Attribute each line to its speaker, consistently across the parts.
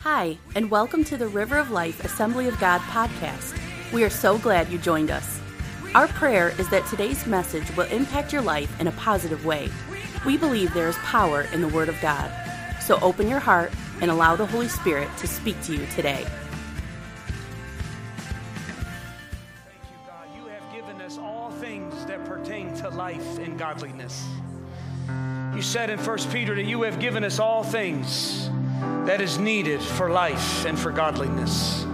Speaker 1: Hi, and welcome to the River of Life Assembly of God podcast. We are so glad you joined us. Our prayer is that today's message will impact your life in a positive way. We believe there is power in the Word of God. So open your heart and allow the Holy Spirit to speak to you today.
Speaker 2: Thank you, God. You have given us all things that pertain to life and godliness. You said in 1 Peter that you have given us all things that is needed for life and for godliness,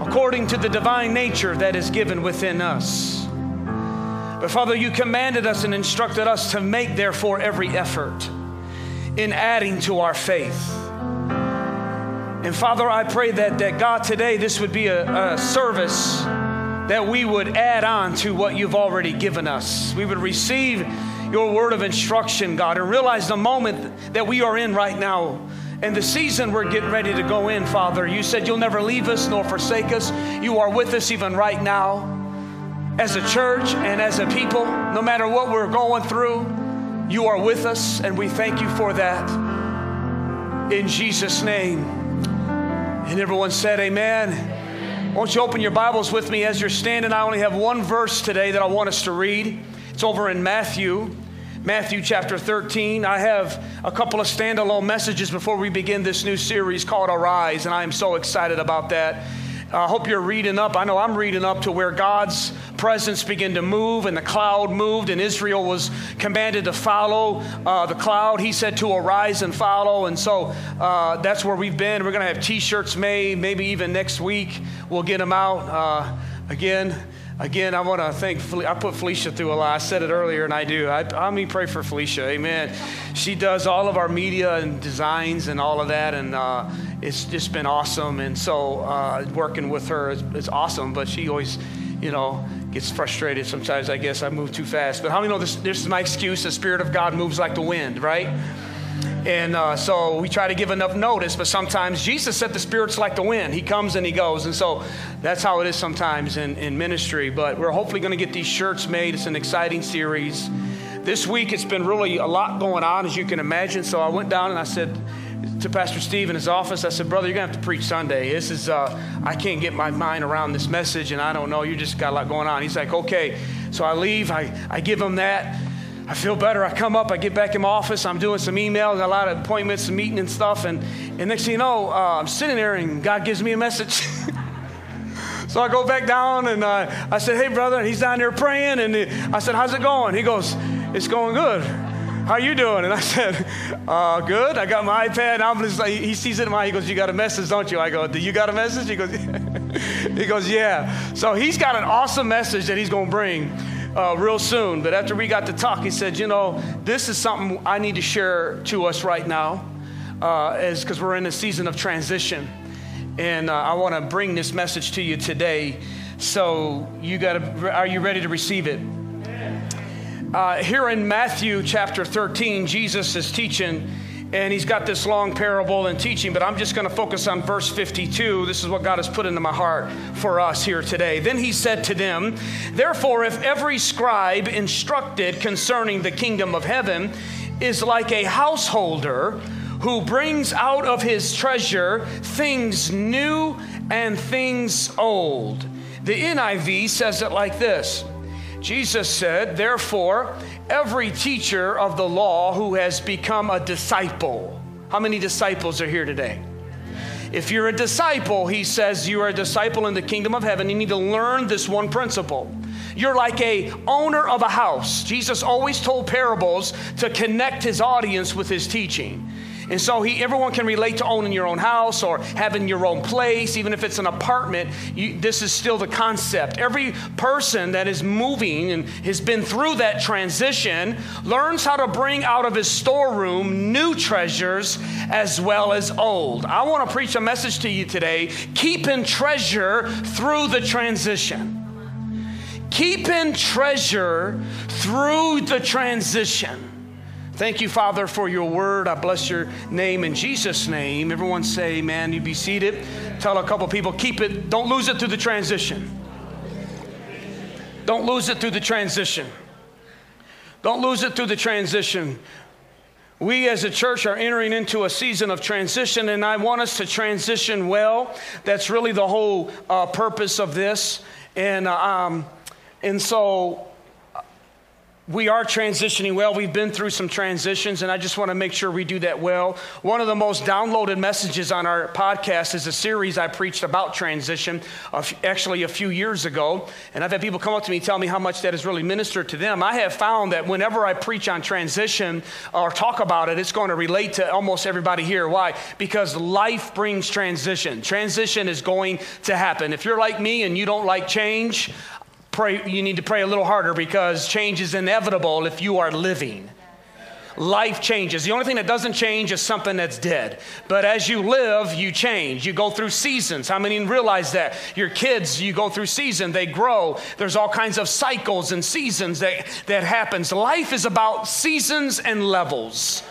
Speaker 2: according to the divine nature that is given within us. But Father, you commanded us and instructed us to make, therefore, every effort in adding to our faith. And Father, I pray that, that God, today this would be a, a service that we would add on to what you've already given us. We would receive your word of instruction, God, and realize the moment that we are in right now and the season we're getting ready to go in, Father. You said you'll never leave us nor forsake us. You are with us even right now as a church and as a people. No matter what we're going through, you are with us, and we thank you for that. In Jesus' name. And everyone said, Amen. Won't you open your Bibles with me as you're standing? I only have one verse today that I want us to read. It's over in Matthew, Matthew chapter 13. I have a couple of standalone messages before we begin this new series called Arise, and I am so excited about that. I hope you're reading up. I know I'm reading up to where God's presence began to move and the cloud moved, and Israel was commanded to follow uh, the cloud. He said to arise and follow. And so uh, that's where we've been. We're going to have t shirts made, maybe even next week. We'll get them out uh, again. Again, I want to thank. I put Felicia through a lot. I said it earlier, and I do. I, I mean, pray for Felicia. Amen. She does all of our media and designs and all of that, and uh, it's just been awesome. And so uh, working with her is, is, awesome, but she always, you know, gets frustrated sometimes. I guess I move too fast. But how many know this, this is my excuse? The Spirit of God moves like the wind, right? And uh, so we try to give enough notice, but sometimes Jesus said the Spirit's like the wind. He comes and he goes. And so that's how it is sometimes in, in ministry. But we're hopefully going to get these shirts made. It's an exciting series. This week it's been really a lot going on, as you can imagine. So I went down and I said, to Pastor Steve in his office. I said, Brother, you're going to have to preach Sunday. This is, uh, I can't get my mind around this message, and I don't know. You just got a lot going on. He's like, Okay. So I leave, I, I give him that. I feel better. I come up, I get back in my office, I'm doing some emails, a lot of appointments, and meeting and stuff. And, and next thing you know, uh, I'm sitting there and God gives me a message. so I go back down and uh, I said, Hey, brother. And he's down there praying. And I said, How's it going? He goes, It's going good. How you doing? And I said, uh, Good. I got my iPad. I'm just like, he sees it in my, he goes, You got a message, don't you? I go, Do you got a message? He goes, He goes, Yeah. So he's got an awesome message that he's going to bring uh, real soon. But after we got to talk, he said, You know, this is something I need to share to us right now, uh, because we're in a season of transition. And uh, I want to bring this message to you today. So, you got to, are you ready to receive it? Uh, here in Matthew chapter 13, Jesus is teaching and he's got this long parable and teaching, but I'm just going to focus on verse 52. This is what God has put into my heart for us here today. Then he said to them, Therefore, if every scribe instructed concerning the kingdom of heaven is like a householder who brings out of his treasure things new and things old. The NIV says it like this Jesus said, Therefore, every teacher of the law who has become a disciple. How many disciples are here today? If you're a disciple, he says you are a disciple in the kingdom of heaven. You need to learn this one principle. You're like a owner of a house. Jesus always told parables to connect his audience with his teaching. And so he, everyone can relate to owning your own house or having your own place, even if it's an apartment. You, this is still the concept. Every person that is moving and has been through that transition learns how to bring out of his storeroom new treasures as well as old. I want to preach a message to you today keeping treasure through the transition. Keeping treasure through the transition. Thank you, Father, for your word. I bless your name in Jesus' name. Everyone say, man, you be seated. Tell a couple people, keep it, don't lose it through the transition. Don't lose it through the transition. Don't lose it through the transition. We as a church are entering into a season of transition, and I want us to transition well. That's really the whole uh, purpose of this. And, uh, um, and so we are transitioning well. We've been through some transitions, and I just want to make sure we do that well. One of the most downloaded messages on our podcast is a series I preached about transition actually a few years ago. And I've had people come up to me tell me how much that has really ministered to them. I have found that whenever I preach on transition or talk about it, it's going to relate to almost everybody here. Why? Because life brings transition. Transition is going to happen. If you're like me and you don't like change, pray, you need to pray a little harder because change is inevitable if you are living. Life changes. The only thing that doesn't change is something that's dead. But as you live, you change. You go through seasons. How many realize that? Your kids, you go through season, they grow. There's all kinds of cycles and seasons that, that happens. Life is about seasons and levels.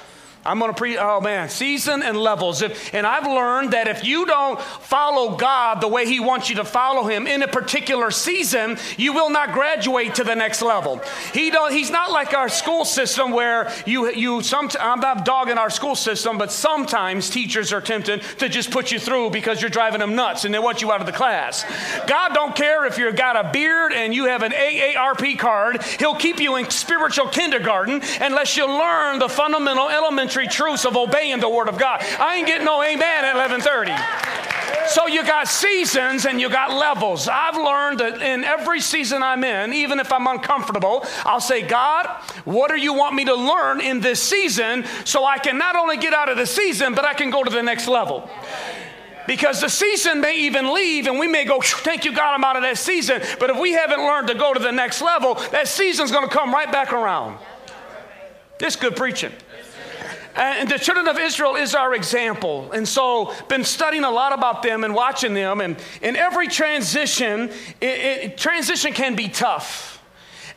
Speaker 2: I'm going to preach. oh man, season and levels. If, and I've learned that if you don't follow God the way He wants you to follow Him in a particular season, you will not graduate to the next level. He don't, he's not like our school system where you, you some, I'm not dogging our school system, but sometimes teachers are tempted to just put you through because you're driving them nuts and they want you out of the class. God don't care if you've got a beard and you have an AARP card. He'll keep you in spiritual kindergarten unless you learn the fundamental elementary elementary truths of obeying the Word of God. I ain't getting no amen at 1130. So you got seasons and you got levels. I've learned that in every season I'm in, even if I'm uncomfortable, I'll say, God, what do you want me to learn in this season so I can not only get out of the season, but I can go to the next level? Because the season may even leave and we may go, thank you, God, I'm out of that season. But if we haven't learned to go to the next level, that season's going to come right back around. This good preaching. And the children of Israel is our example. And so, been studying a lot about them and watching them. And in every transition, it, it, transition can be tough.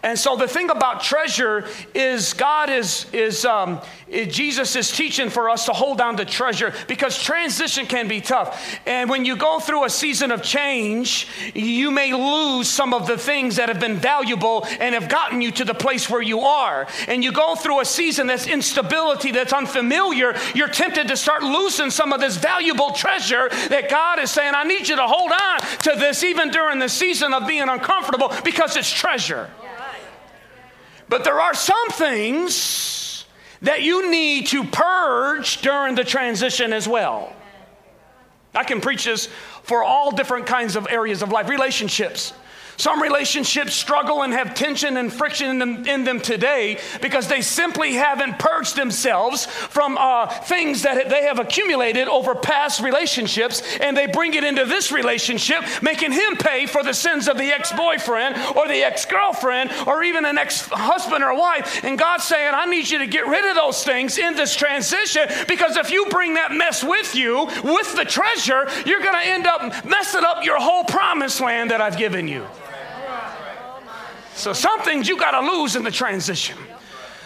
Speaker 2: And so the thing about treasure is God is, is um, Jesus is teaching for us to hold on to treasure because transition can be tough. And when you go through a season of change, you may lose some of the things that have been valuable and have gotten you to the place where you are. And you go through a season that's instability, that's unfamiliar, you're tempted to start losing some of this valuable treasure that God is saying, I need you to hold on to this even during the season of being uncomfortable because it's treasure. But there are some things that you need to purge during the transition as well. I can preach this for all different kinds of areas of life relationships. Some relationships struggle and have tension and friction in them, in them today because they simply haven't purged themselves from uh, things that they have accumulated over past relationships, and they bring it into this relationship, making him pay for the sins of the ex boyfriend or the ex girlfriend or even an ex husband or wife. And God's saying, I need you to get rid of those things in this transition because if you bring that mess with you, with the treasure, you're going to end up messing up your whole promised land that I've given you. So some things you got to lose in the transition.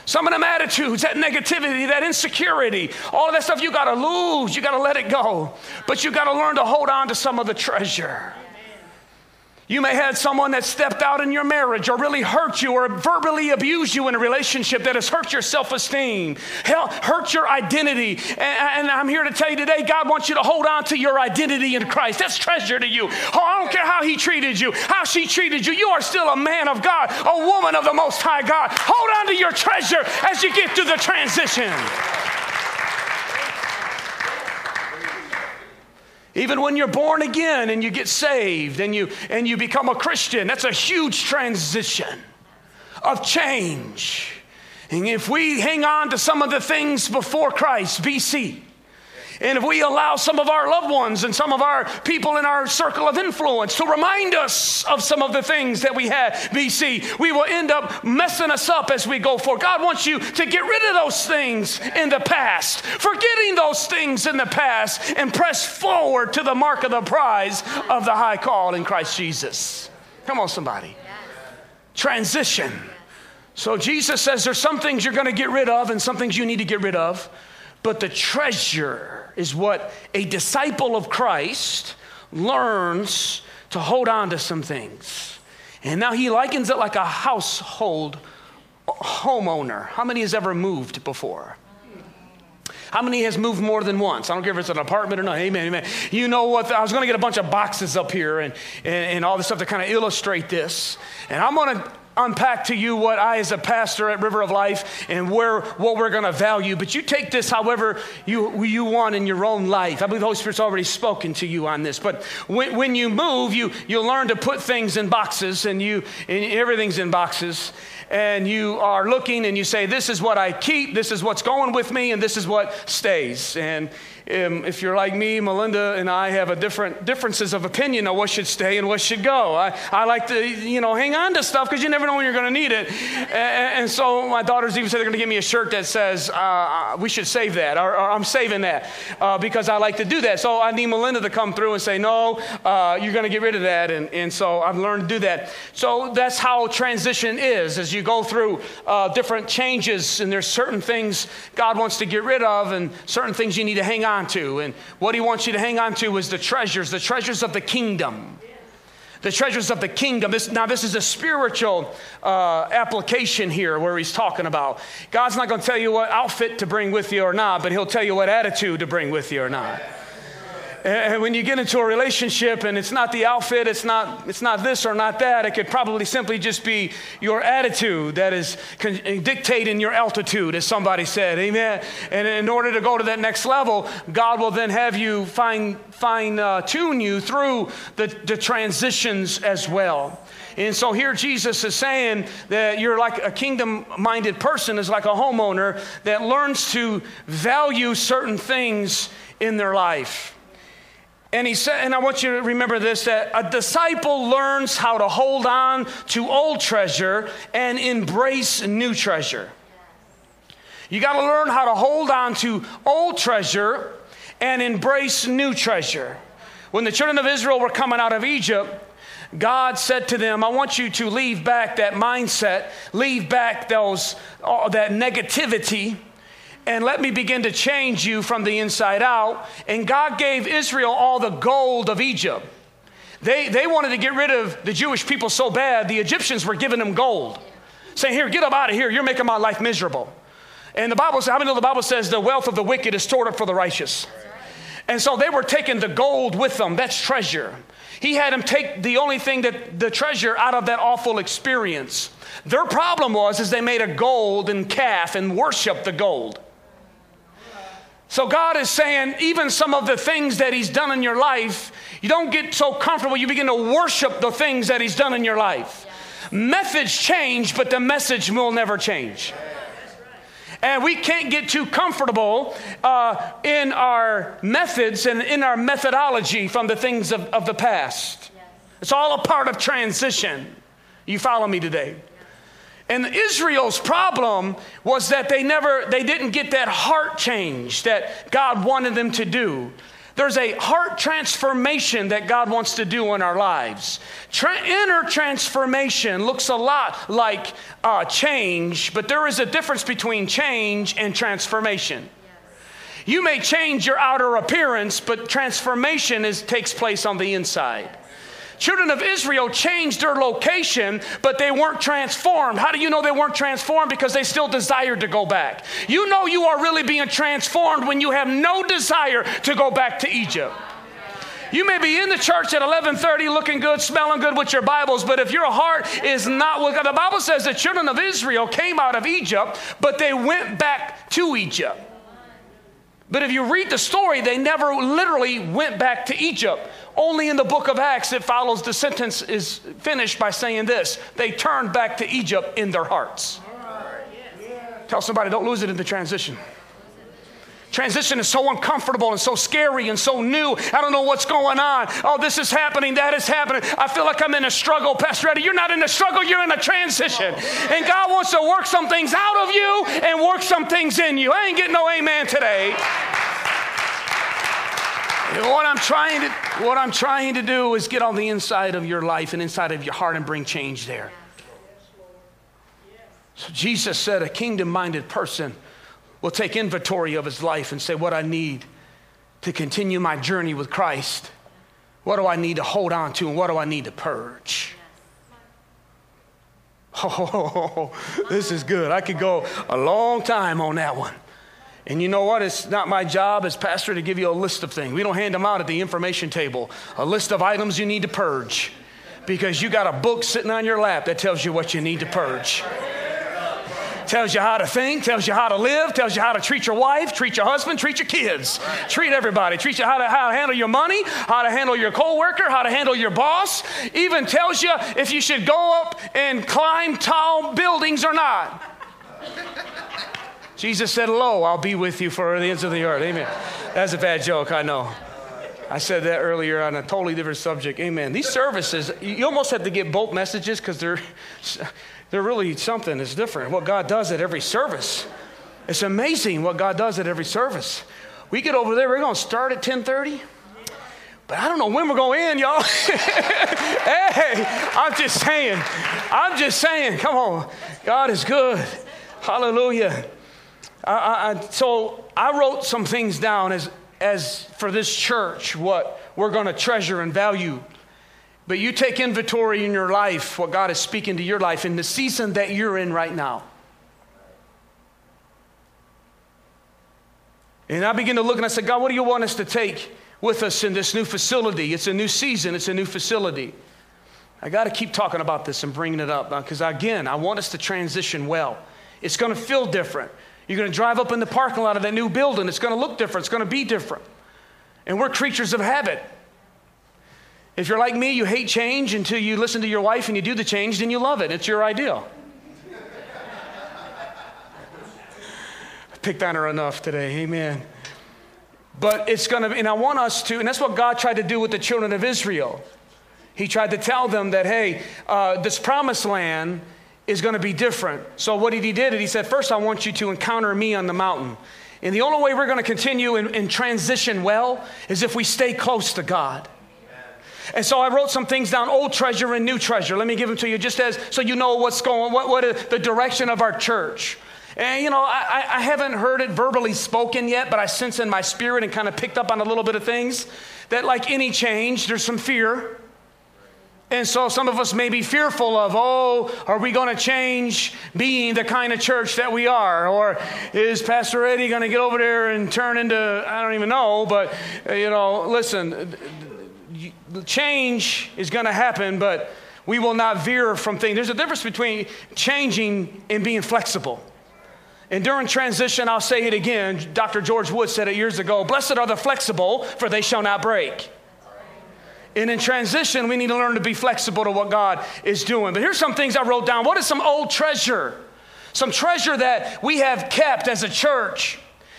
Speaker 2: Some of them attitudes, that negativity, that insecurity, all of that stuff you got to lose. You got to let it go. But you got to learn to hold on to some of the treasure. You may have someone that stepped out in your marriage or really hurt you or verbally abused you in a relationship that has hurt your self esteem, hurt your identity. And, and, I'm here to tell you today God wants you to hold on to your identity in Christ. That's treasure to you. Oh, I don't care how He treated you, how she treated you. You are still a man of God, a woman of the Most High God. Hold on to your treasure as you get through the transition. Even when you're born again and you get saved and you, and you become a Christian, that's a huge transition of change. And if we hang on to some of the things before Christ, BC, and if we allow some of our loved ones and some of our people in our circle of influence to remind us of some of the things that we had BC, we will end up messing us up as we go forward. God wants you to get rid of those things in the past, forgetting those things in the past, and press forward to the mark of the prize of the high call in Christ Jesus. Come on, somebody. Transition. So Jesus says there's some things you're going to get rid of and some things you need to get rid of, but the treasure is what a disciple of Christ learns to hold on to some things. And now he likens it like a household homeowner. How many has ever moved before? How many has moved more than once? I don't care if it's an apartment or not. Amen, amen. You know what? I was going to get a bunch of boxes up here and, and, and all this stuff to kind of illustrate this. And I'm going to unpack to you what I, as a pastor at River of Life, and where what we're going to value. But you take this however you, you want in your own life. I believe the Holy Spirit's already spoken to you on this. But when, when you move, you, you learn to put things in boxes, and, you, and everything's in boxes and you are looking and you say, This is what I keep, this is what's going with me, and this is what stays. And um, if you're like me, Melinda and I have a different differences of opinion on what should stay and what should go. I, I like to, you know, hang on to stuff because you never know when you're going to need it. And, and, so my daughters even said they're going to give me a shirt that says, uh, uh, we should save that, or, or I'm saving that uh, because I like to do that. So I need Melinda to come through and say, no, uh, you're going to get rid of that. And, and so I've learned to do that. So that's how transition is as you go through uh, different changes, and there's certain things God wants to get rid of, and certain things you need to hang on on to. And what he wants you to hang on to is the treasures, the treasures of the kingdom. The treasures of the kingdom. This, now, this is a spiritual uh, application here where he's talking about. God's not going to tell you what outfit to bring with you or not, but he'll tell you what attitude to bring with you or not. And when you get into a relationship and it's not the outfit, it's not, it's not this or not that, it could probably simply just be your attitude that is dictating your altitude, as somebody said. Amen. And in order to go to that next level, God will then have you fine, fine uh, tune you through the, the transitions as well. And so here Jesus is saying that you're like a kingdom minded person, is like a homeowner that learns to value certain things in their life. And he said, and I want you to remember this that a disciple learns how to hold on to old treasure and embrace new treasure. You got to learn how to hold on to old treasure and embrace new treasure. When the children of Israel were coming out of Egypt, God said to them, I want you to leave back that mindset, leave back those, uh, that negativity and let me begin to change you from the inside out. And God gave Israel all the gold of Egypt. They, they wanted to get rid of the Jewish people so bad, the Egyptians were giving them gold, saying, Here, get up out of here. You're making my life miserable. And the Bible says, how many know the Bible says the wealth of the wicked is stored up for the righteous? And so they were taking the gold with them. That's treasure. He had them take the only thing that the treasure out of that awful experience. Their problem was is they made a golden calf and worshiped the gold. So God is saying, even some of the things that He's done in your life, you don't get so comfortable, you begin to worship the things that He's done in your life. Methods change, but the message will never change. And we can't get too comfortable uh, in our methods and in our methodology from the things of, of the past. It's all a part of transition. You follow me today? And Israel's problem was that they never, they didn't get that heart change that God wanted them to do. There's a heart transformation that God wants to do in our lives. Tra- inner transformation looks a lot like uh, change, but there is a difference between change and transformation. You may change your outer appearance, but transformation is, takes place on the inside children of Israel changed their location, but they weren't transformed. How do you know they weren't transformed? Because they still desired to go back. You know you are really being transformed when you have no desire to go back to Egypt. You may be in the church at 11:30 looking good, smelling good with your Bibles, but if your heart is not with God, the Bible says the children of Israel came out of Egypt, but they went back to Egypt. But if you read the story, they never literally went back to Egypt. Only in the book of Acts it follows the sentence is finished by saying this they turned back to Egypt in their hearts. Tell somebody, don't lose it in the transition. Transition is so uncomfortable and so scary and so new. I don't know what's going on. Oh, this is happening, that is happening. I feel like I'm in a struggle. Pastor Eddie, you're not in a struggle, you're in a transition. And God wants to work some things out of you and work some things in you. I ain't getting no amen today. What I'm trying to what I'm trying to do is get on the inside of your life and inside of your heart and bring change there. So Jesus said a kingdom-minded person will take inventory of his life and say, What I need to continue my journey with Christ. What do I need to hold on to and what do I need to purge? Oh, this is good. I could go a long time on that one. And you know what? It's not my job as pastor to give you a list of things. We don't hand them out at the information table. A list of items you need to purge because you got a book sitting on your lap that tells you what you need to purge. Tells you how to think, tells you how to live, tells you how to treat your wife, treat your husband, treat your kids, treat everybody, treat you how to, how to handle your money, how to handle your coworker, how to handle your boss, even tells you if you should go up and climb tall buildings or not. Jesus said, Lo, I'll be with you for the ends of the earth. Amen. That's a bad joke, I know. I said that earlier on a totally different subject. Amen. These services, you almost have to get both messages because they're, they're really something that's different. What God does at every service. It's amazing what God does at every service. We get over there, we're going to start at 1030. But I don't know when we're going to end, y'all. hey, I'm just saying. I'm just saying. Come on. God is good. Hallelujah. I, I, so I wrote some things down as, as for this church, what we're going to treasure and value. But you take inventory in your life, what God is speaking to your life in the season that you're in right now. And I begin to look and I said, God, what do you want us to take with us in this new facility? It's a new season, it's a new facility. I got to keep talking about this and bringing it up uh, because, again, I want us to transition well. It's going to feel different. You're going to drive up in the parking lot of that new building. It's going to look different. It's going to be different. And we're creatures of habit. If you're like me, you hate change until you listen to your wife and you do the change, then you love it. It's your ideal. I Picked on her enough today. Amen. But it's going to, and I want us to, and that's what God tried to do with the children of Israel. He tried to tell them that, hey, uh, this promised land is going to be different. So, what did he did, he said, First, I want you to encounter me on the mountain. And the only way we're going to continue and, transition well is if we stay close to God. And so I wrote some things down, old treasure and new treasure. Let me give them to you just as so you know what's going, what, what is the direction of our church. And you know, I, I haven't heard it verbally spoken yet, but I sense in my spirit and kind of picked up on a little bit of things that, like any change, there's some fear. And so some of us may be fearful of, oh, are we going to change being the kind of church that we are? Or is Pastor Eddie going to get over there and turn into, I don't even know, but, uh, you know, listen, change is going to happen, but we will not veer from things. There's a difference between changing and being flexible. And during transition, I'll say it again. Dr. George Wood said it years ago Blessed are the flexible, for they shall not break. And in transition, we need to learn to be flexible to what God is doing. But here's some things I wrote down. What is some old treasure? Some treasure that we have kept as a church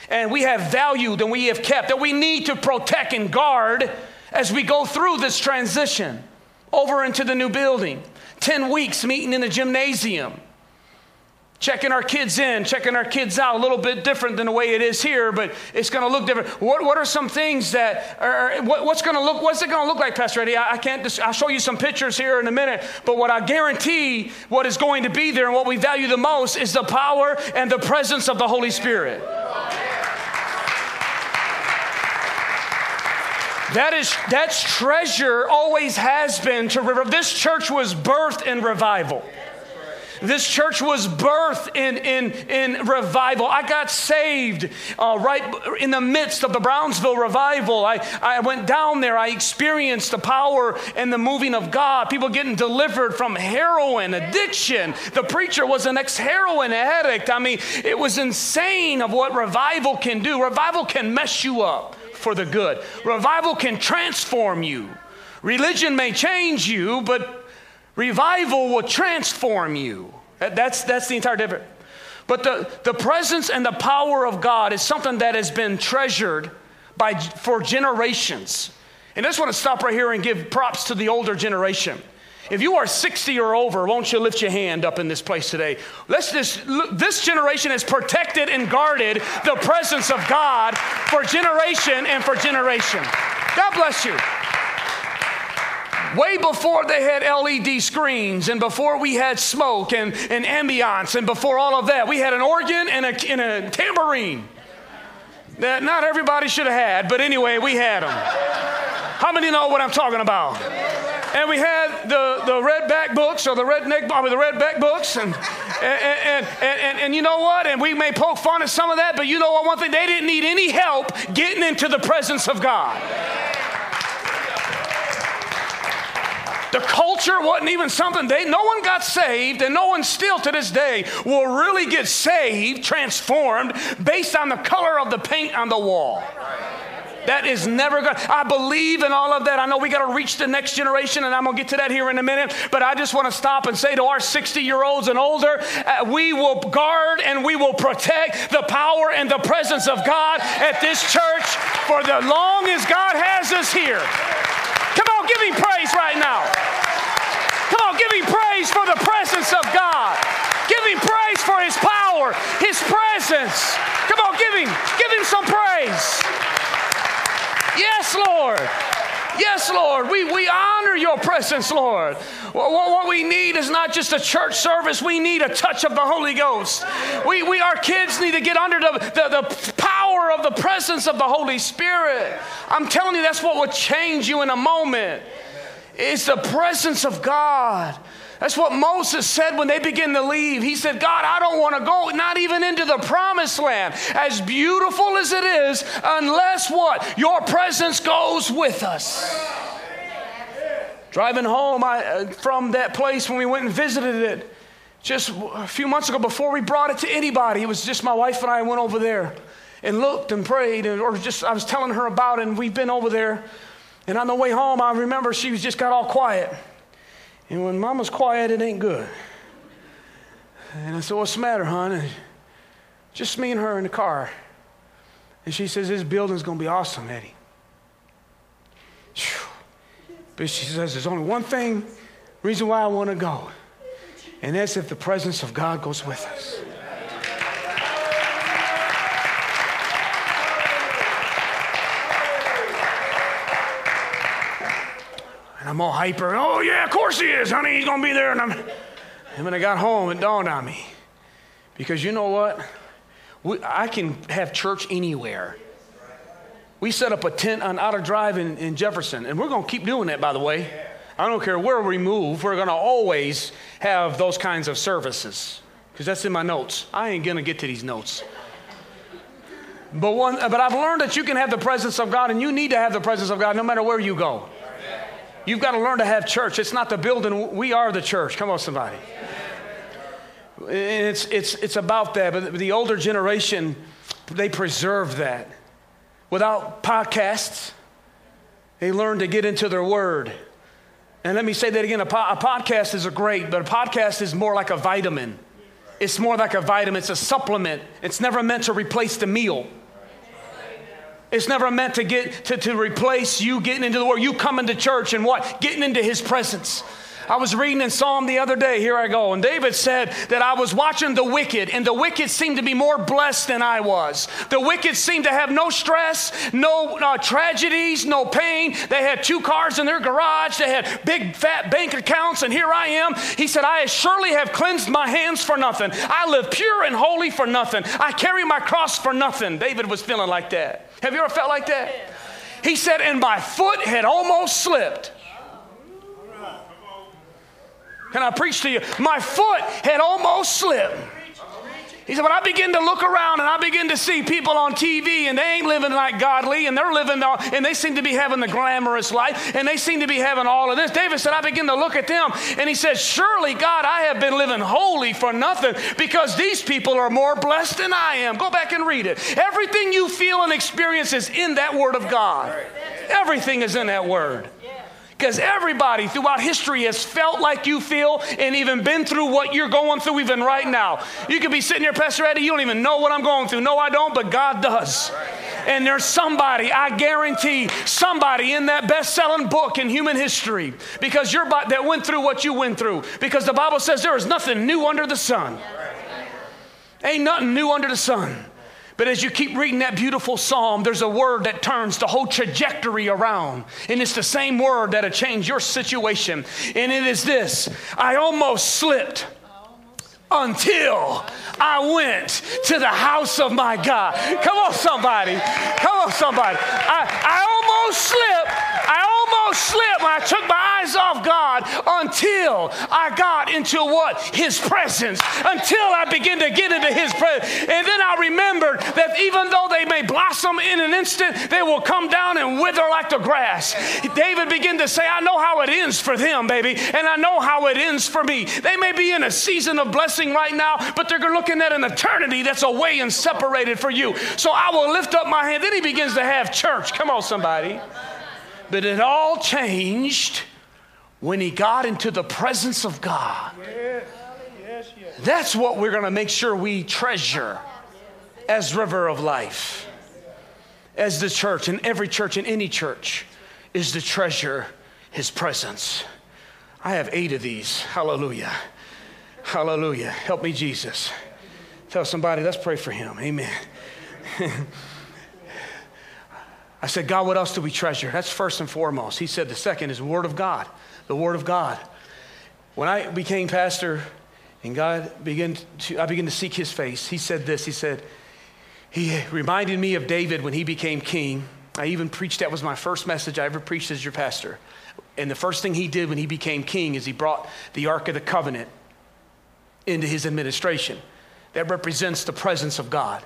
Speaker 2: and we have valued and we have kept that we need to protect and guard as we go through this transition over into the new building. 10 weeks meeting in the gymnasium checking our kids in, checking our kids out, a little bit different than the way it is here, but it's going to look different. What, what are some things that are, what, what's going to look, what's it going to look like, Pastor Eddie? I, I can't, just, I'll show you some pictures here in a minute, but what I guarantee what is going to be there and what we value the most is the power and the presence of the Holy Spirit. That is that's treasure always has been to river. This church was birthed in revival. This church was birthed in, in, in revival. I got saved uh, right in the midst of the Brownsville revival. I, I went down there. I experienced the power and the moving of God. People getting delivered from heroin addiction. The preacher was an ex heroin addict. I mean, it was insane of what revival can do. Revival can mess you up for the good, revival can transform you. Religion may change you, but Revival will transform you. That's, that's the entire difference. But the, the presence and the power of God is something that has been treasured by, for generations. And I just want to stop right here and give props to the older generation. If you are 60 or over, won't you lift your hand up in this place today? Let's just, this generation has protected and guarded the presence of God for generation and for generation. God bless you. Way before they had LED screens and before we had smoke and, and ambiance and before all of that, we had an organ and a, and a tambourine that not everybody should have had, but anyway, we had them. How many know what I'm talking about? And we had the, the red back books or the red neck, I mean, the red back books, And, and, and, and, you know what? And we may poke fun at some of that, but you know what? One thing, they didn't need any help getting into the presence of God. The culture wasn't even something they, no one got saved, and no one still to this day will really get saved, transformed, based on the color of the paint on the wall. That is never going to, I believe in all of that. I know we got to reach the next generation, and I'm going to get to that here in a minute. But I just want to stop and say to our 60 year olds and older, uh, we will guard and we will protect the power and the presence of God at this church for the long as God has us here. Come on, give him praise right now. Come on, give him praise for the presence of God. Give him praise for his power, his presence. Come on, give him, give him some praise. Yes, Lord. Yes, Lord. We, we honor your presence, Lord. What, what, we need is not just a church service, we need a touch of the Holy Ghost. We, we our kids need to get under the, the, the power of the presence of the Holy Spirit. I'm telling you, that's what will change you in a moment. It's the presence of God. That's what Moses said when they began to leave. He said, God, I don't want to go, not even into the promised land, as beautiful as it is, unless what? Your presence goes with us. Driving home I, uh, from that place when we went and visited it, just a few months ago, before we brought it to anybody, it was just my wife and I went over there and looked and prayed, and, or just I was telling her about it, and we've been over there. And on the way home, I remember she was just got all quiet. And when mama's quiet, it ain't good. And I said, What's the matter, hon? And just me and her in the car. And she says, This building's going to be awesome, Eddie. But she says, There's only one thing, reason why I want to go. And that's if the presence of God goes with us. I'm all hyper. Oh, yeah, of course he is, honey. He's going to be there. And, I'm, and when I got home, it dawned on me. Because you know what? We, I can have church anywhere. We set up a tent on Outer Drive in, in Jefferson, and we're going to keep doing that, by the way. I don't care where we move, we're going to always have those kinds of services because that's in my notes. I ain't going to get to these notes. But, one, but I've learned that you can have the presence of God, and you need to have the presence of God no matter where you go. You've got to learn to have church. It's not the building, we are the church. Come on, somebody. It's, it's, it's about that. But the older generation, they preserve that. Without podcasts, they learn to get into their word. And let me say that again a, po- a podcast is a great, but a podcast is more like a vitamin. It's more like a vitamin, it's a supplement. It's never meant to replace the meal. It's never meant to get to, to replace you getting into the word, you coming to church and what? Getting into his presence. I was reading in Psalm the other day, here I go, and David said that I was watching the wicked, and the wicked seemed to be more blessed than I was. The wicked seemed to have no stress, no uh, tragedies, no pain. They had two cars in their garage, they had big fat bank accounts, and here I am. He said, I surely have cleansed my hands for nothing. I live pure and holy for nothing. I carry my cross for nothing. David was feeling like that. Have you ever felt like that? He said, and my foot had almost slipped. Can I preach to you? My foot had almost slipped. He said, when I begin to look around and I begin to see people on TV and they ain't living like godly and they're living, and they seem to be having the glamorous life and they seem to be having all of this. David said, I begin to look at them and he says, Surely, God, I have been living holy for nothing because these people are more blessed than I am. Go back and read it. Everything you feel and experience is in that word of God. Everything is in that word. Because everybody throughout history has felt like you feel and even been through what you're going through even right now. You could be sitting here, Pastor Eddie, you don't even know what I'm going through. No, I don't, but God does. And there's somebody, I guarantee, somebody in that best selling book in human history because you're that went through what you went through. Because the Bible says there is nothing new under the sun. Ain't nothing new under the sun. But as you keep reading that beautiful psalm, there's a word that turns the whole trajectory around. And it's the same word that'll change your situation. And it is this I almost slipped until I went to the house of my God. Come on, somebody. Come on, somebody. I, I almost slipped. I almost slipped when I took my eyes off God until I got into what? His presence. Until I begin to get into His presence. And then I remembered that even though they may blossom in an instant, they will come down and wither like the grass. David began to say, I know how it ends for them, baby, and I know how it ends for me. They may be in a season of blessing right now, but they're looking at an eternity that's away and separated for you. So I will lift up my hand. Then he begins to have church. Come on, somebody. But it all changed when he got into the presence of God. That's what we're going to make sure we treasure as River of Life, as the church, and every church and any church is to treasure his presence. I have eight of these. Hallelujah. Hallelujah. Help me, Jesus. Tell somebody, let's pray for him. Amen. I said, God, what else do we treasure? That's first and foremost. He said the second is the Word of God. The Word of God. When I became pastor and God began to, I began to seek his face, he said this. He said, he reminded me of David when he became king. I even preached, that was my first message I ever preached as your pastor. And the first thing he did when he became king is he brought the Ark of the Covenant into his administration. That represents the presence of God.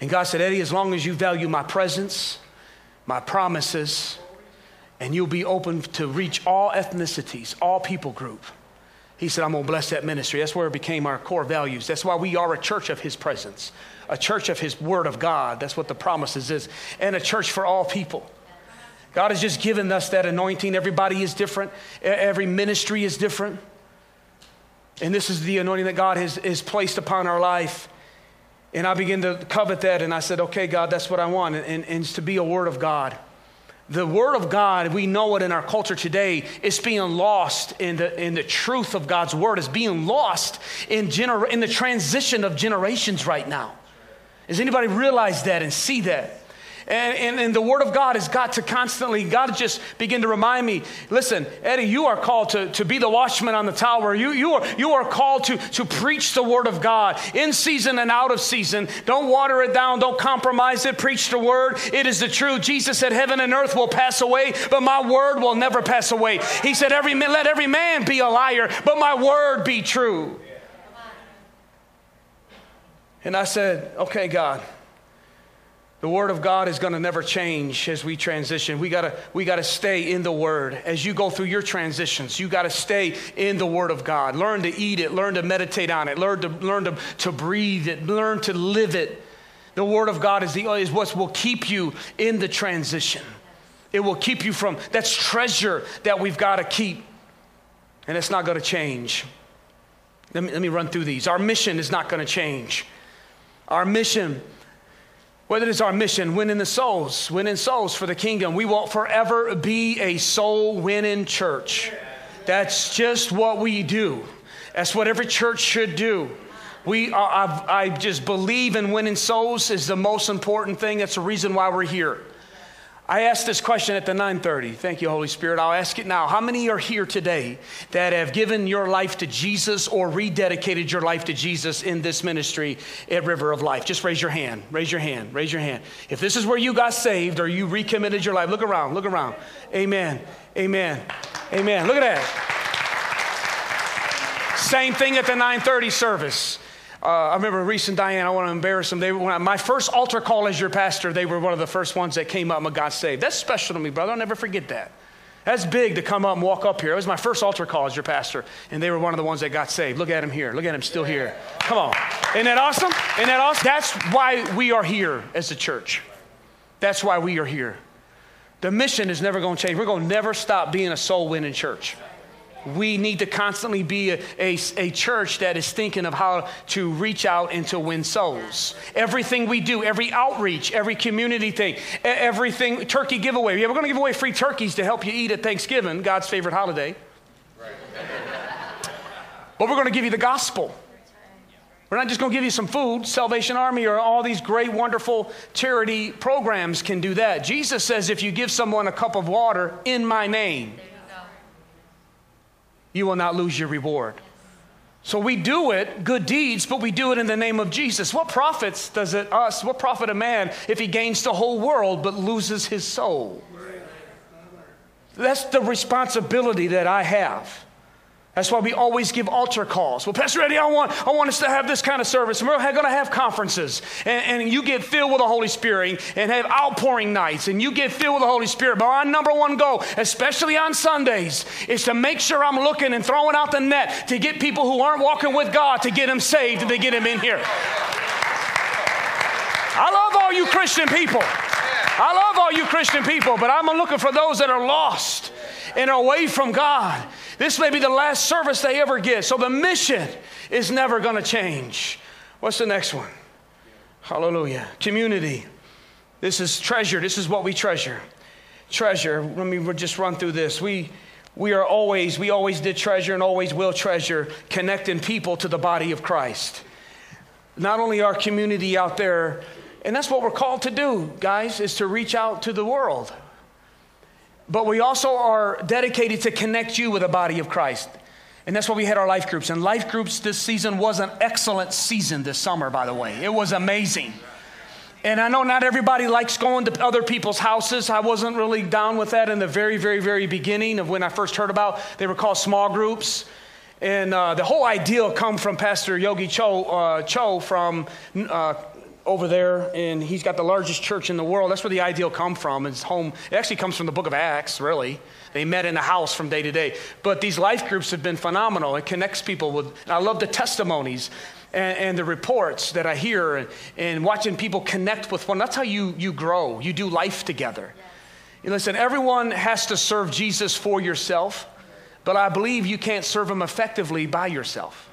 Speaker 2: And God said, Eddie, as long as you value my presence, my promises, and you'll be open to reach all ethnicities, all people group. He said, I'm going to bless that ministry. That's where it became our core values. That's why we are a church of His presence, a church of His Word of God. That's what the promises is, and a church for all people. God has just given us that anointing. Everybody is different, every ministry is different. And this is the anointing that God has, has placed upon our life. And I began to covet that, and I said, okay, God, that's what I want, and, and, and it's to be a word of God. The word of God, we know it in our culture today, is being lost in the, in the truth of God's word, is being lost in, gener- in the transition of generations right now. Does anybody realize that and see that? And, and, and, the Word of God has got to constantly, God just begin to remind me listen, Eddie, you are called to, to be the watchman on the tower. You, you, are, you are called to, to preach the Word of God in season and out of season. Don't water it down, don't compromise it. Preach the Word. It is the truth. Jesus said, Heaven and earth will pass away, but my Word will never pass away. He said, every, Let every man be a liar, but my Word be true. And I said, Okay, God. The Word of God is going to never change as we transition. We got we to stay in the Word. As you go through your transitions, you got to stay in the Word of God. Learn to eat it, learn to meditate on it, learn to, learn to, to breathe it, learn to live it. The Word of God is, the, is what will keep you in the transition. It will keep you from, that's treasure that we've got to keep. And it's not going to change. Let me, let me run through these. Our mission is not going to change. Our mission whether it's our mission, winning the souls, winning souls for the kingdom, we will forever be a soul winning church. That's just what we do. That's what every church should do. We are, I, I just believe in winning souls is the most important thing. That's the reason why we're here. I asked this question at the 9:30. Thank you, Holy Spirit. I'll ask it now. How many are here today that have given your life to Jesus or rededicated your life to Jesus in this ministry at River of Life? Just raise your hand. Raise your hand. Raise your hand. If this is where you got saved or you recommitted your life, look around. Look around. Amen. Amen. Amen. Look at that. Same thing at the 9:30 service. Uh, I remember Reese and Diane, I want to embarrass them. They were, I, my first altar call as your pastor, they were one of the first ones that came up and got saved. That's special to me, brother. I'll never forget that. That's big to come up and walk up here. It was my first altar call as your pastor, and they were one of the ones that got saved. Look at him here. Look at him still here. Come on. Isn't that awesome? Isn't that awesome? That's why we are here as a church. That's why we are here. The mission is never going to change. We're going to never stop being a soul winning church we need to constantly be a, a, a, church that is thinking of how to reach out and to win souls. Everything we do, every outreach, every community thing, everything, turkey giveaway. Yeah, we're going to give away free turkeys to help you eat at Thanksgiving, God's favorite holiday. but we're going to give you the gospel. We're not just going to give you some food. Salvation Army or all these great, wonderful charity programs can do that. Jesus says if you give someone a cup of water in my name, you will not lose your reward. So we do it, good deeds, but we do it in the name of Jesus. What profits does it us? What profit a man if he gains the whole world but loses his soul? That's the responsibility that I have. That's why we always give altar calls. Well, Pastor Eddie, I want, I want us to have this kind of service. And we're going to have conferences. And, and, you get filled with the Holy Spirit and have outpouring nights. And you get filled with the Holy Spirit. But our number one goal, especially on Sundays, is to make sure I'm looking and throwing out the net to get people who aren't walking with God to get them saved and to get them in here. I love all you Christian people. I love all you Christian people, but I'm looking for those that are lost and away from God. This may be the last service they ever get. So the mission is never going to change. What's the next one? Hallelujah. Community. This is treasure. This is what we treasure. Treasure. Let me just run through this. We we are always, we always did treasure and always will treasure connecting people to the body of Christ. Not only our community out there, and that's what we're called to do, guys, is to reach out to the world. But we also are dedicated to connect you with the body of Christ. And that's why we had our life groups. And life groups this season was an excellent season this summer, by the way. It was amazing. And I know not everybody likes going to other people's houses. I wasn't really down with that in the very, very, very beginning of when I first heard about. They were called small groups. And uh, the whole idea come from Pastor Yonggi Cho, uh, Cho from uh, over there, and he's got the largest church in the world. That's where the ideal come from. His home, it actually comes from the book of Acts, really. They met in the house from day to day. But these life groups have been phenomenal. It connects people with, I love the testimonies and, and, the reports that I hear and, and, watching people connect with one. That's how you, you grow. You do life together. You listen, everyone has to serve Jesus for yourself, but I believe you can't serve him effectively by yourself.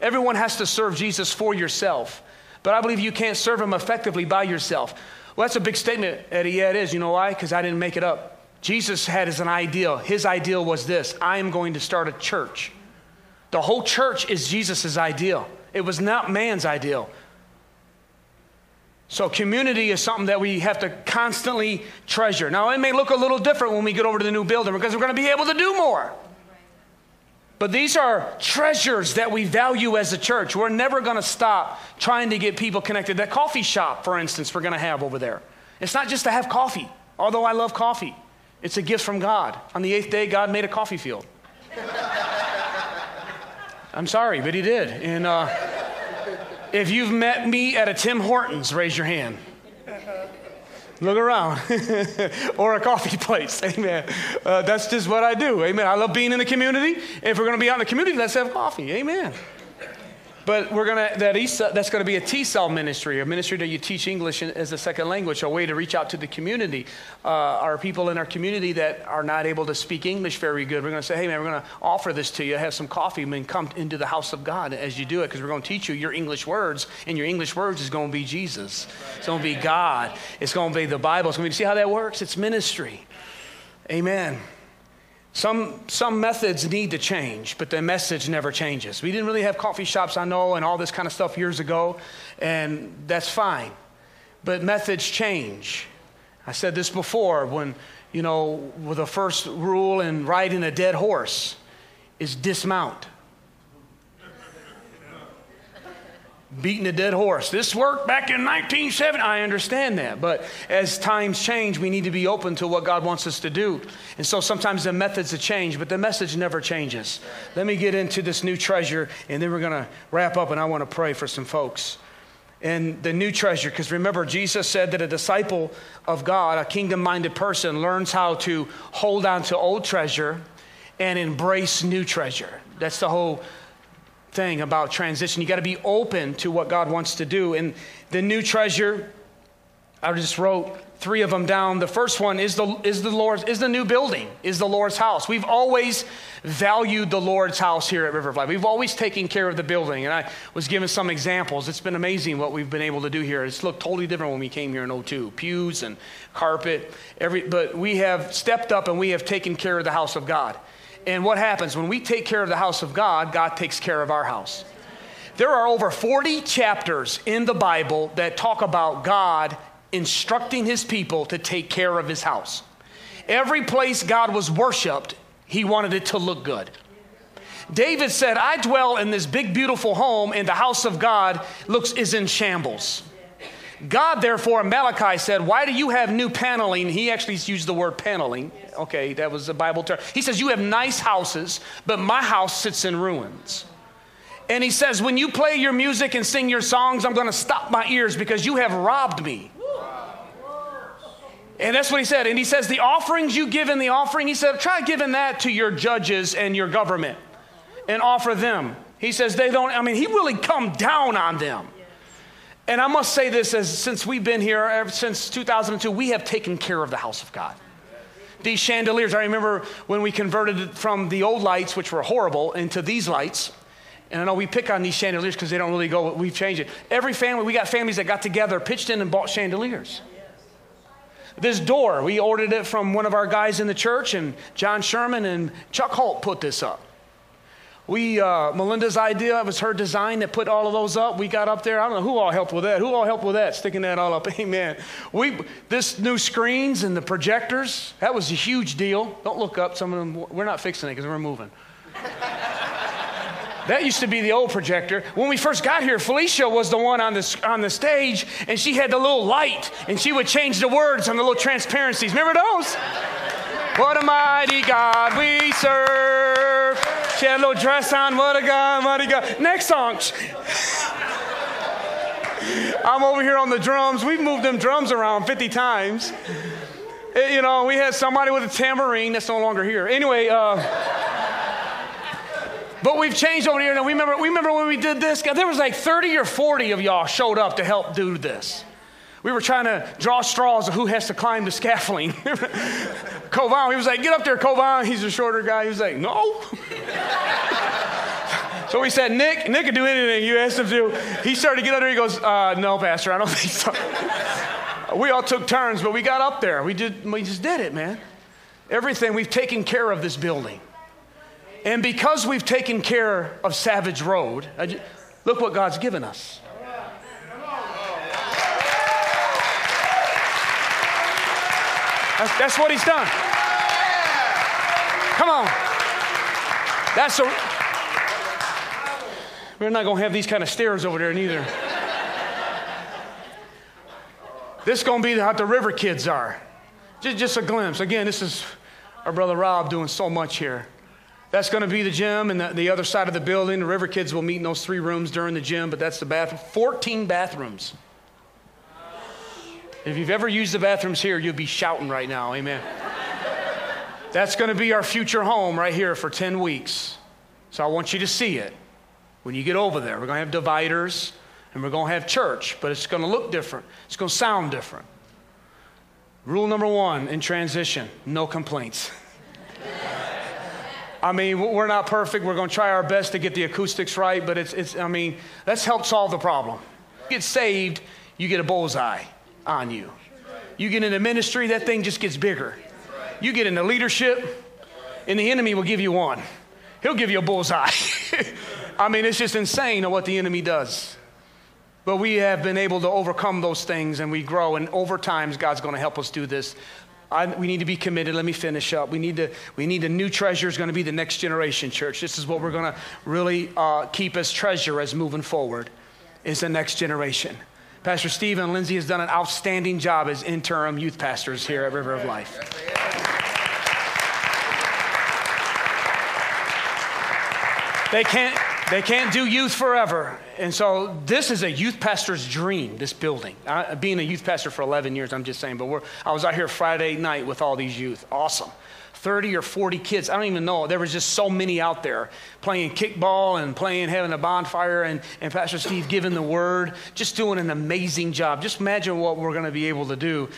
Speaker 2: Everyone has to serve Jesus for yourself. But I believe you can't serve him effectively by yourself. Well, that's a big statement, Eddie. Yeah, it is. You know why? Because I didn't make it up. Jesus had as an ideal, his ideal was this I am going to start a church. The whole church is Jesus' ideal. It was not man's ideal. So, community is something that we have to constantly treasure. Now, it may look a little different when we get over to the new building because we're going to be able to do more. But these are treasures that we value as a church. We're never going to stop trying to get people connected. That coffee shop, for instance, we're going to have over there. It's not just to have coffee, although I love coffee. It's a gift from God. On the eighth day, God made a coffee field. I'm sorry, but He did. And uh, if you've met me at a Tim Hortons, raise your hand. Look around. or a coffee place. Amen. Uh, that's just what I do. Amen. I love being in the community. If we're going to be out in the community, let's have coffee. Amen. But we're gonna that that's going to be a TESOL ministry, a ministry that you teach English as a second language, a way to reach out to the community. Uh, our people in our community that are not able to speak English very good, we're going to say, hey man, we're going to offer this to you. Have some coffee, and come into the house of God as you do it, because we're going to teach you your English words, and your English words is going to be Jesus. It's going to be God. It's going to be the Bible. It's to be. See how that works? It's ministry. Amen. Some, some methods need to change, but the message never changes. We didn't really have coffee shops, I know, and all this kind of stuff years ago, and that's fine. But methods change. I said this before when, you know, the first rule in riding a dead horse is dismount. Beating a dead horse. This worked back in 1970. I understand that. But as times change, we need to be open to what God wants us to do. And so sometimes the methods have changed, but the message never changes. Let me get into this new treasure, and then we're going to wrap up, and I want to pray for some folks. And the new treasure, because remember, Jesus said that a disciple of God, a kingdom minded person, learns how to hold on to old treasure and embrace new treasure. That's the whole thing about transition. You got to be open to what God wants to do. And the new treasure, I just wrote three of them down. The first one is the is the Lord's is the new building, is the Lord's house. We've always valued the Lord's house here at River of Life. We've always taken care of the building. And I was given some examples. It's been amazing what we've been able to do here. It's looked totally different when we came here in 02. Pews and carpet, every but we have stepped up and we have taken care of the house of God. And what happens when we take care of the house of God, God takes care of our house. There are over 40 chapters in the Bible that talk about God instructing his people to take care of his house. Every place God was worshiped, he wanted it to look good. David said, I dwell in this big, beautiful home, and the house of God looks is in shambles. God, therefore, Malachi said, Why do you have new paneling? He actually used the word paneling. Okay, that was a Bible term. He says, You have nice houses, but my house sits in ruins. And he says, When you play your music and sing your songs, I'm going to stop my ears because you have robbed me. And that's what he said. And he says, The offerings you give in the offering, he said, try giving that to your judges and your government and offer them. He says, They don't, I mean, he really come down on them. And I must say this as since we've been here ever since 2002, we have taken care of the house of God. These chandeliers, I remember when we converted from the old lights, which were horrible, into these lights. And I know we pick on these chandeliers because they don't really go, we've changed it. Every family, we got families that got together, pitched in, and bought chandeliers. This door, we ordered it from one of our guys in the church, and John Sherman and Chuck Holt put this up. We, uh, Melinda's idea, it was her design that put all of those up. We got up there. I don't know who all helped with that. Who all helped with that? Sticking that all up. Amen. We, this new screens and the projectors, that was a huge deal. Don't look up. Some of them, we're not fixing it because we're moving. That used to be the old projector. When we first got here, Felicia was the one on the, on the stage, and she had the little light, and she would change the words on the little transparencies. Remember those? What a mighty God we serve. She had a little dress on. What a God, mighty God. Next song. I'm over here on the drums. We've moved them drums around 50 times. Eh, you know, we had somebody with a tambourine that's no longer here. Anyway, uh, but we've changed over here. Now, we remember, we remember when we did this? There was like 30 or 40 of y'all showed up to help do this. We were trying to draw straws of who has to climb the scaffolding. Kovan, he was like, get up there, Kovan. He's a shorter guy. He was like, no. so we said, Nick, Nick could do anything you asked him to. He started to get up there. He goes, uh, no, Pastor, I don't think so. we all took turns, but we got up there. We, did, we just did it, man. Everything, we've taken care of this building. And because we've taken care of Savage Road, just, look what God's given us. That's, that's what He's done. Come on. That's a. We're not going to have these kind of stairs over there neither. this is going to be how the river kids are. Just, just a glimpse. Again, this is our brother Rob doing so much here. That's going to be the gym and the, the, other side of the building. The River Kids will meet in those three rooms during the gym, but that's the bathroom. 14 bathrooms. If you've ever used the bathrooms here, you'll be shouting right now. Amen. that's going to be our future home right here for 10 weeks. So I want you to see it. When you get over there, we're going to have dividers and we're going to have church, but it's going to look different. It's going to sound different. Rule number one in transition no complaints. I mean, we're not perfect. We're going to try our best to get the acoustics right, but it's, it's I mean, let's help solve the problem. You get saved, you get a bullseye on you. You get into ministry, that thing just gets bigger. You get into leadership, and the enemy will give you one. He'll give you a bullseye. I mean, it's just insane what the enemy does. But we have been able to overcome those things and we grow, and over time, God's going to help us do this. I, we need to be committed. Let me finish up. We need to. We need a new treasure. Is going to be the next generation church. This is what we're going to really uh, keep as treasure as moving forward. Is the next generation. Pastor Steve and Lindsay has done an outstanding job as interim youth pastors here at River of Life. They can't. They can't do youth forever. And so this is a youth pastor's dream, this building. I, being a youth pastor for 11 years, I'm just saying, but I was out here Friday night with all these youth. Awesome. 30 or 40 kids. I don't even know. There was just so many out there playing kickball and playing, having a bonfire, and, and Pastor Steve giving the word, just doing an amazing job. Just imagine what we're going to be able to do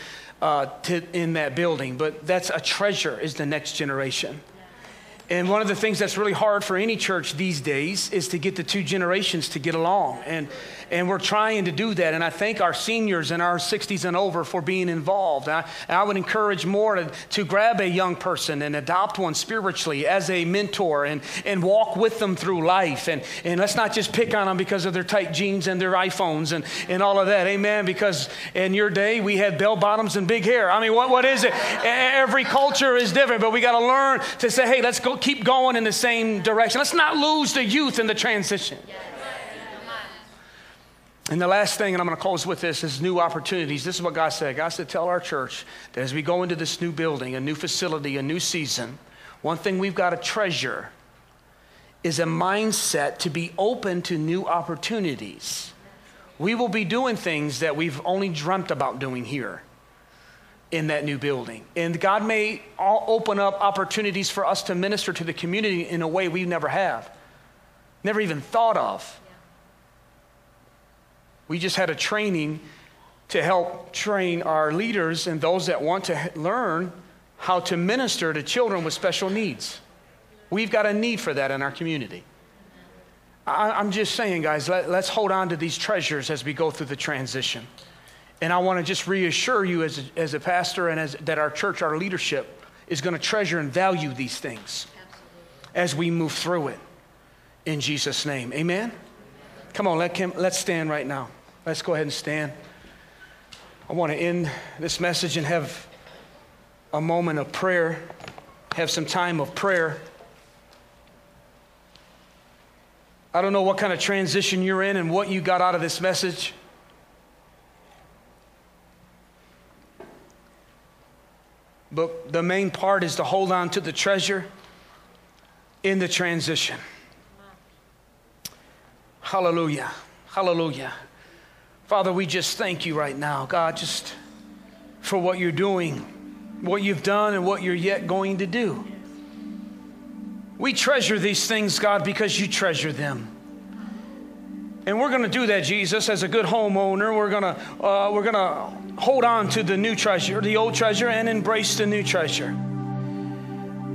Speaker 2: uh, to, in that building. But that's a treasure, is the next generation. And one of the things that's really hard for any church these days is to get the two generations to get along. And, and we're trying to do that. And I thank our seniors and our 60s and over for being involved. I, I would encourage more to, to grab a young person and adopt one spiritually as a mentor and, and walk with them through life. And, and let's not just pick on them because of their tight jeans and their iPhones and, and all of that. Amen. Because in your day, we had bell bottoms and big hair. I mean, what, what is it? Every culture is different, but we got to learn to say, hey, let's go keep going in the same direction. Let's not lose the youth in the transition. And the last thing, and I'm going to close with this, is new opportunities. This is what God said. God said, Tell our church that as we go into this new building, a new facility, a new season, one thing we've got to treasure is a mindset to be open to new opportunities. We will be doing things that we've only dreamt about doing here in that new building. And God may open up opportunities for us to minister to the community in a way we never have, never even thought of. We just had a training to help train our leaders and those that want to learn how to minister to children with special needs. We've got a need for that in our community. I, am just saying, guys, let, us hold on to these treasures as we go through the transition. And I want to just reassure you as a, as a pastor and as, that our church, our leadership, is going to treasure and value these things Absolutely. as we move through it. In Jesus' name. Amen? Come on, let him, let's stand right now. Let's go ahead and stand. I want to end this message and have a moment of prayer, have some time of prayer. I don't know what kind of transition you're in and what you got out of this message. But the main part is to hold on to the treasure in the transition. Hallelujah. Hallelujah. Father, we just thank you right now, God, just for what you're doing, what you've done, and what you're yet going to do. We treasure these things, God, because you treasure them. And we're going to do that, Jesus, as a good homeowner. We're going to uh, we're going to hold on to the new treasure, the old treasure, and embrace the new treasure.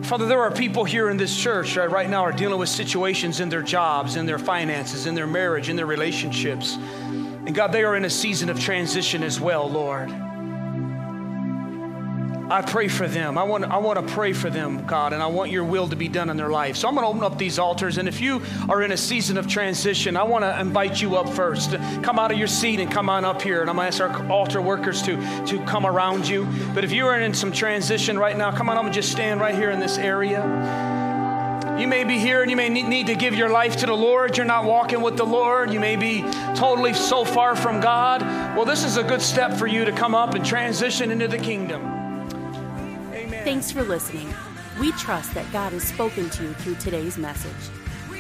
Speaker 2: Father, there are people here in this church right, right now are dealing with situations in their jobs, in their finances, in their marriage, in their relationships and God, they are in a season of transition as well, Lord. I pray for them. I want, I want to pray for them, God, and I want your will to be done in their life. So I'm going to open up these altars. And if you are in a season of transition, I want to invite you up first. Come out of your seat and come on up here. And I'm going to ask our altar workers to, to come around you. But if you are in some transition right now, come on up and just stand right here in this area. You may be here and you may need to give your life to the Lord. You're not walking with the Lord. You may be totally so far from God. Well, this is a good step for you to come up and transition into the kingdom.
Speaker 1: Thanks for listening. We trust that God has spoken to you through today's message.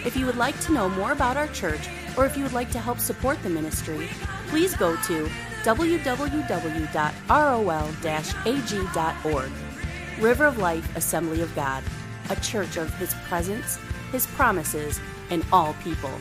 Speaker 1: If you would like to know more about our church or if you would like to help support the ministry, please go to www.rol-ag.org. River of Life Assembly of God a church of His presence, His promises, and all people.